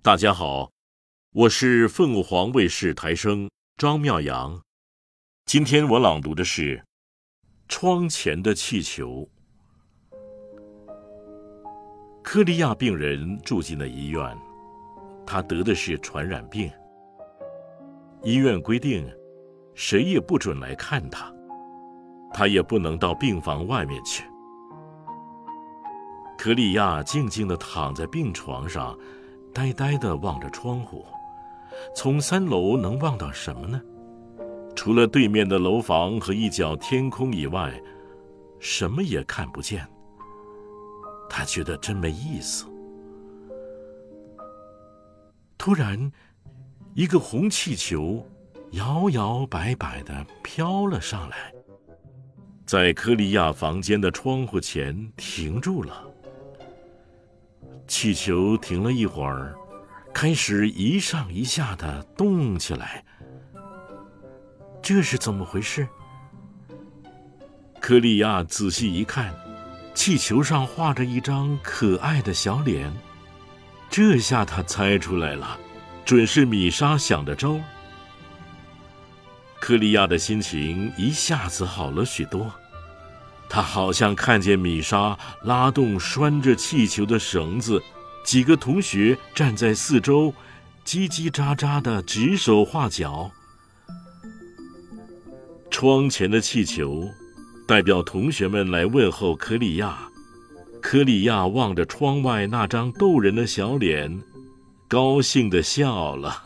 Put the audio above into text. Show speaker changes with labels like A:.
A: 大家好，我是凤凰卫视台声张妙阳。今天我朗读的是《窗前的气球》。科利亚病人住进了医院，他得的是传染病。医院规定，谁也不准来看他，他也不能到病房外面去。科利亚静静地躺在病床上，呆呆地望着窗户。从三楼能望到什么呢？除了对面的楼房和一角天空以外，什么也看不见。他觉得真没意思。突然，一个红气球摇摇摆摆地飘了上来，在科利亚房间的窗户前停住了。气球停了一会儿，开始一上一下的动起来。这是怎么回事？科利亚仔细一看，气球上画着一张可爱的小脸。这下他猜出来了，准是米莎想的招。科利亚的心情一下子好了许多。他好像看见米莎拉动拴着气球的绳子，几个同学站在四周，叽叽喳喳的指手画脚。窗前的气球，代表同学们来问候科利亚。科利亚望着窗外那张逗人的小脸，高兴的笑了。